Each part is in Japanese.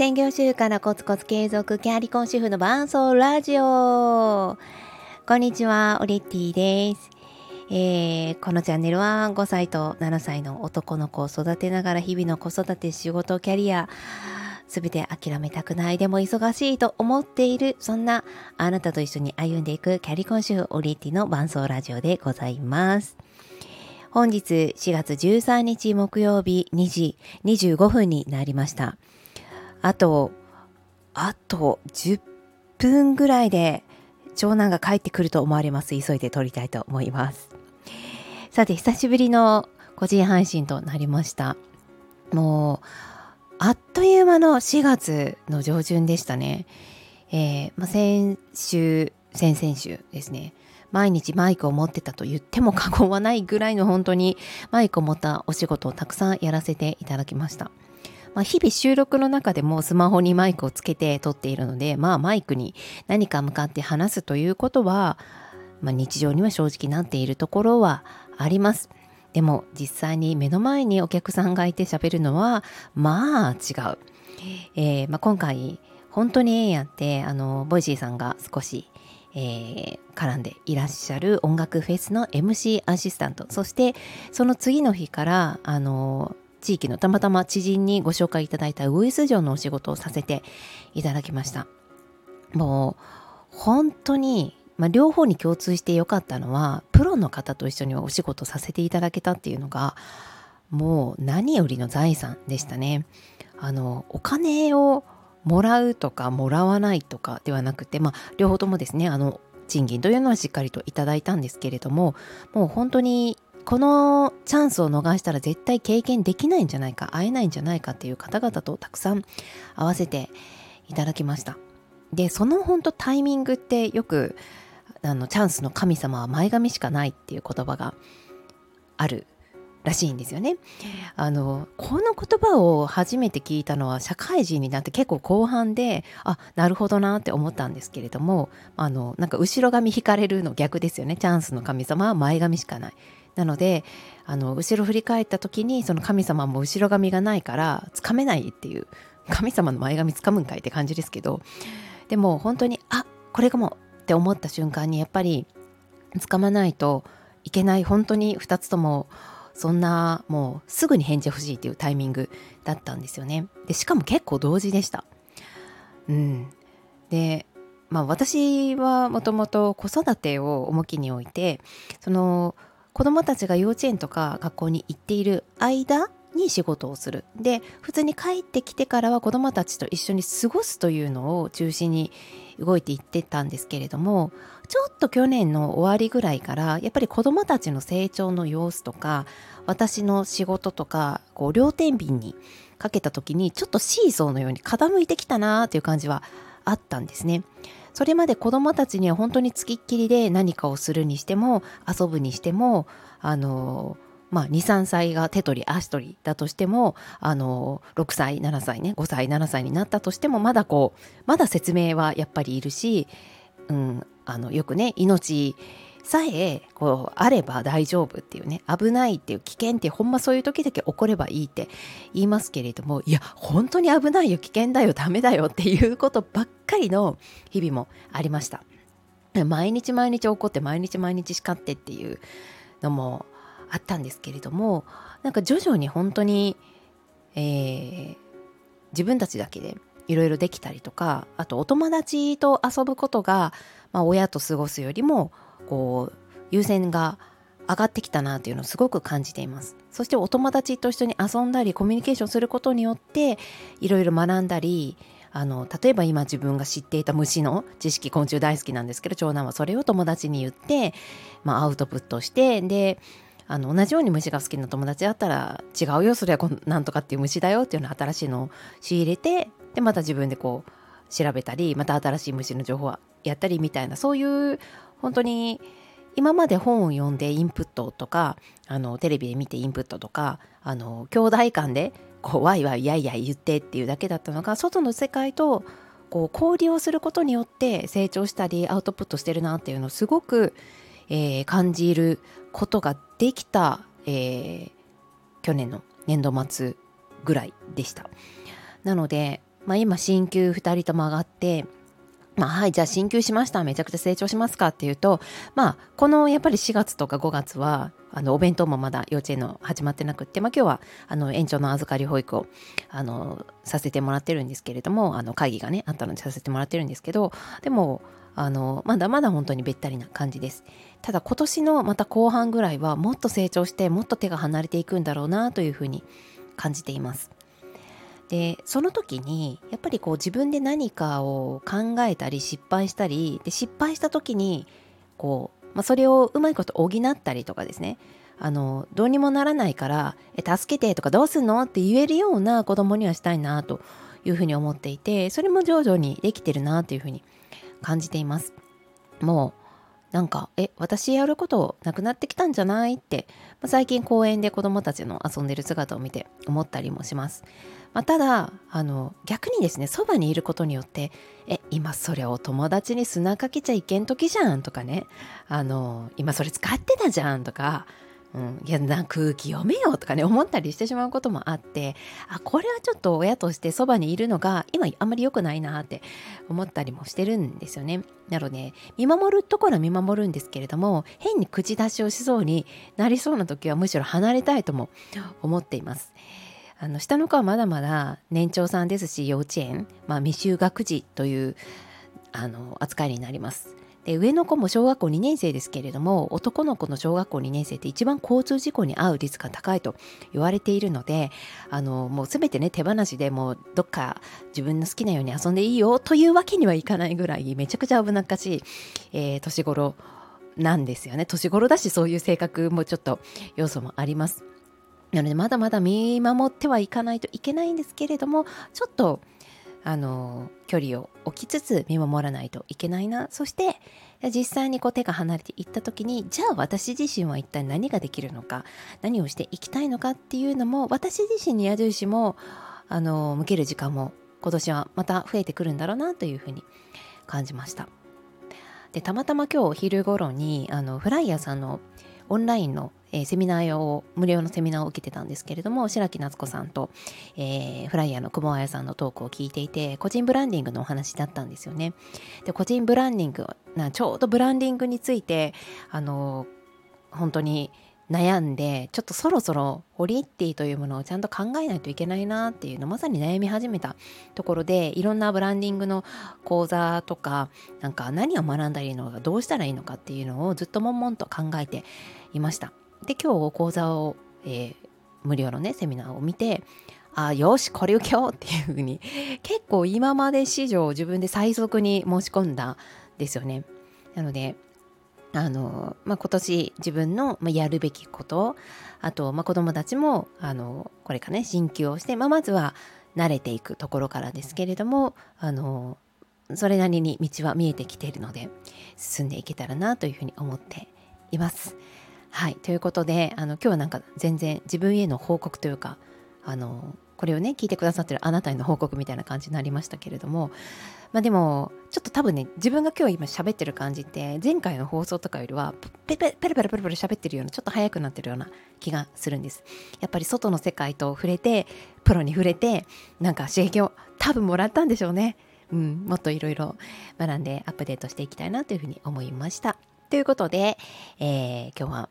専業主婦からコツコツ継続キャリコン主婦の伴奏ラジオ。こんにちは、オレッティです、えー、このチャンネルは5歳と7歳の男の子を育てながら日々の子育て、仕事、キャリアすべて諦めたくないでも忙しいと思っているそんなあなたと一緒に歩んでいくキャリコン主婦オリエティの伴奏ラジオでございます。本日4月13日木曜日2時25分になりました。あとあと10分ぐらいで長男が帰ってくると思われます急いで撮りたいと思いますさて久しぶりの個人配信となりましたもうあっという間の4月の上旬でしたね。えー、まあ、先週、先々週ですね。毎日マイクを持ってたと言っても過言はないぐらいの本当にマイクを持ったお仕事をたくさんやらせていただきました。まあ、日々収録の中でもスマホにマイクをつけて撮っているので、まあマイクに何か向かって話すということは、まあ、日常には正直なっているところはあります。でも実際に目の前にお客さんがいて喋るのはまあ違う。えーまあ、今回本当にええやってあの Voicy さんが少し、えー、絡んでいらっしゃる音楽フェスの MC アシスタントそしてその次の日からあの地域のたまたま知人にご紹介いただいたウイス城のお仕事をさせていただきましたもう本当にまあ、両方に共通してよかったのはプロの方と一緒にお仕事させていただけたっていうのがもう何よりの財産でしたね。あのお金をもらうとかもらわないとかではなくて、まあ、両方ともですねあの賃金というのはしっかりといただいたんですけれどももう本当にこのチャンスを逃したら絶対経験できないんじゃないか会えないんじゃないかっていう方々とたくさん会わせていただきました。でその本当タイミングってよくあのチャンスの神様は前髪しかないっていう言葉があるらしいんですよね。あのこの言葉を初めて聞いたのは社会人になって結構後半であなるほどなって思ったんですけれどもあのなんか後ろ髪引かれるの逆ですよねチャンスの神様は前髪しかない。なのであの後ろ振り返った時にその神様も後ろ髪がないからつかめないっていう神様の前髪つかむんかいって感じですけどでも本当にあこれかもって思った瞬間にやっぱり掴まないといけない本当に2つともそんなもうすぐに返事欲しいっていうタイミングだったんですよね。でしかも結構同時でした。うん、でまあ私はもともと子育てを重きに置いてその子どもたちが幼稚園とか学校に行っている間に仕事をするで普通に帰ってきてからは子どもたちと一緒に過ごすというのを中心に動いていってたんですけれどもちょっと去年の終わりぐらいからやっぱり子どもたちの成長の様子とか私の仕事とかこう両天秤にかけた時にちょっとシーソーのように傾いてきたなーっていう感じはあったんですね。それまで子どもたちには本当につきっきりで何かをするにしても遊ぶにしてもあのまあ、23歳が手取り足取りだとしてもあの6歳7歳ね5歳7歳になったとしてもまだこうまだ説明はやっぱりいるし、うん、あのよくね命さえこうあれば大丈夫っていうね危ないっていう危険ってほんまそういう時だけ起こればいいって言いますけれどもいや本当に危ないよ危険だよダメだよっていうことばっかりの日々もありました。毎日毎日起こって毎日毎日叱ってっていうのもあったんですけれどもなんか徐々に本当に、えー、自分たちだけでいろいろできたりとかあとお友達と遊ぶことが、まあ、親と過ごすよりもこう優先が上がってきたなっていうのをすごく感じています。そしてお友達と一緒に遊んだりコミュニケーションすることによっていろいろ学んだりあの例えば今自分が知っていた虫の知識昆虫大好きなんですけど長男はそれを友達に言って、まあ、アウトプットしてであの同じように虫が好きな友達だったら違うよそれはこなんとかっていう虫だよっていうのを新しいのを仕入れてでまた自分でこう調べたりまた新しい虫の情報をやったりみたいなそういう本当に今まで本を読んでインプットとかあのテレビで見てインプットとかあの兄弟間でこうワイワイやいやい言ってっていうだけだったのが外の世界とこう交流をすることによって成長したりアウトプットしてるなっていうのをすごくえー、感じることができた、えー、去年の年度末ぐらいでした。なのでまあ、今進級2人とも上がってまあ、はいじゃあ進級しましためちゃくちゃ成長しますかっていうとまあこのやっぱり4月とか5月はあのお弁当もまだ幼稚園の始まってなくって、まあ、今日はあの延長の預かり保育をあのさせてもらってるんですけれどもあの会議がねあったのでさせてもらってるんですけどでもあのまだまだ本当にべったりな感じです。ただ今年のまた後半ぐらいはもっと成長してもっと手が離れていくんだろうなというふうに感じています。でその時にやっぱりこう自分で何かを考えたり失敗したりで失敗した時にこう、まあ、それをうまいこと補ったりとかですね。あのどうにもならないからえ助けてとかどうすんのって言えるような子供にはしたいなというふうに思っていてそれも徐々にできてるなというふうに感じています。もうなんかえ私やることなくなってきたんじゃない？って、まあ、最近公園で子どもたちの遊んでる姿を見て思ったりもします。まあ、ただあの逆にですねそばにいることによって「え今それお友達に砂かけちゃいけん時じゃん」とかね。あの「今それ使ってたじゃん」とかうん、いやな空気読めよとかね思ったりしてしまうこともあってあこれはちょっと親としてそばにいるのが今あんまり良くないなって思ったりもしてるんですよね。なので見守るところは見守るんですけれども変に口出しをしそうになりそうな時はむしろ離れたいとも思っています。あの下の子はまだまだ年長さんですし幼稚園、まあ、未就学児というあの扱いになります。で上の子も小学校2年生ですけれども男の子の小学校2年生って一番交通事故に遭う率が高いと言われているのであのもう全てね手放しでもうどっか自分の好きなように遊んでいいよというわけにはいかないぐらいめちゃくちゃ危なっかしい、えー、年頃なんですよね年頃だしそういう性格もちょっと要素もあります。なのでまだまだ見守ってはいかないといけないんですけれどもちょっとあの距離を置きつつ見守らないといけないな。そして実際にこう手が離れていった時にじゃあ私自身は一体何ができるのか？何をしていきたいのかっていうのも私自身に矢印もあの向ける時間も今年はまた増えてくるんだろうなというふうに感じました。でたまたま今日お昼頃にあのフライヤーさんのオンラインの、セミナーを無料のセミナーを受けてたんですけれども白木夏子さんと、えー、フライヤーの久保彩さんのトークを聞いていて個人ブランディングのお話だったんですよね。で個人ブランディングなちょうどブランディングについてあの本当に悩んでちょっとそろそろオリッティというものをちゃんと考えないといけないなっていうのまさに悩み始めたところでいろんなブランディングの講座とかなんか何を学んだらいいのかどうしたらいいのかっていうのをずっと悶々と考えていましたで今日講座を、えー、無料のねセミナーを見てあよしこれ受けようっていうふうに 結構今まで史上自分で最速に申し込んだんですよね。なのであの、まあ、今年自分の、やるべきことあと、まあ、子どもたちもあのこれからね進級をして、まあ、まずは慣れていくところからですけれどもあのそれなりに道は見えてきているので進んでいけたらなというふうに思っています。はい。ということであの今日はなんか全然自分への報告というかあのこれをね聞いてくださってるあなたへの報告みたいな感じになりましたけれどもまあでもちょっと多分ね自分が今日今喋ってる感じって前回の放送とかよりはペペペラペラペラペラ喋ってるようなちょっと早くなってるような気がするんです。やっぱり外の世界と触れてプロに触れてなんか刺激を多分もらったんでしょうね。うん、もっといろいろ学んでアップデートしていきたいなというふうに思いました。ということで、えー、今日は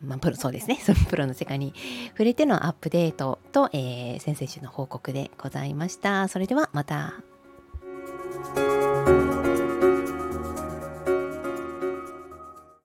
まあ、プロそうですね。そのプロの世界に触れてのアップデートと、えー、先々週の報告でございました。それではまた。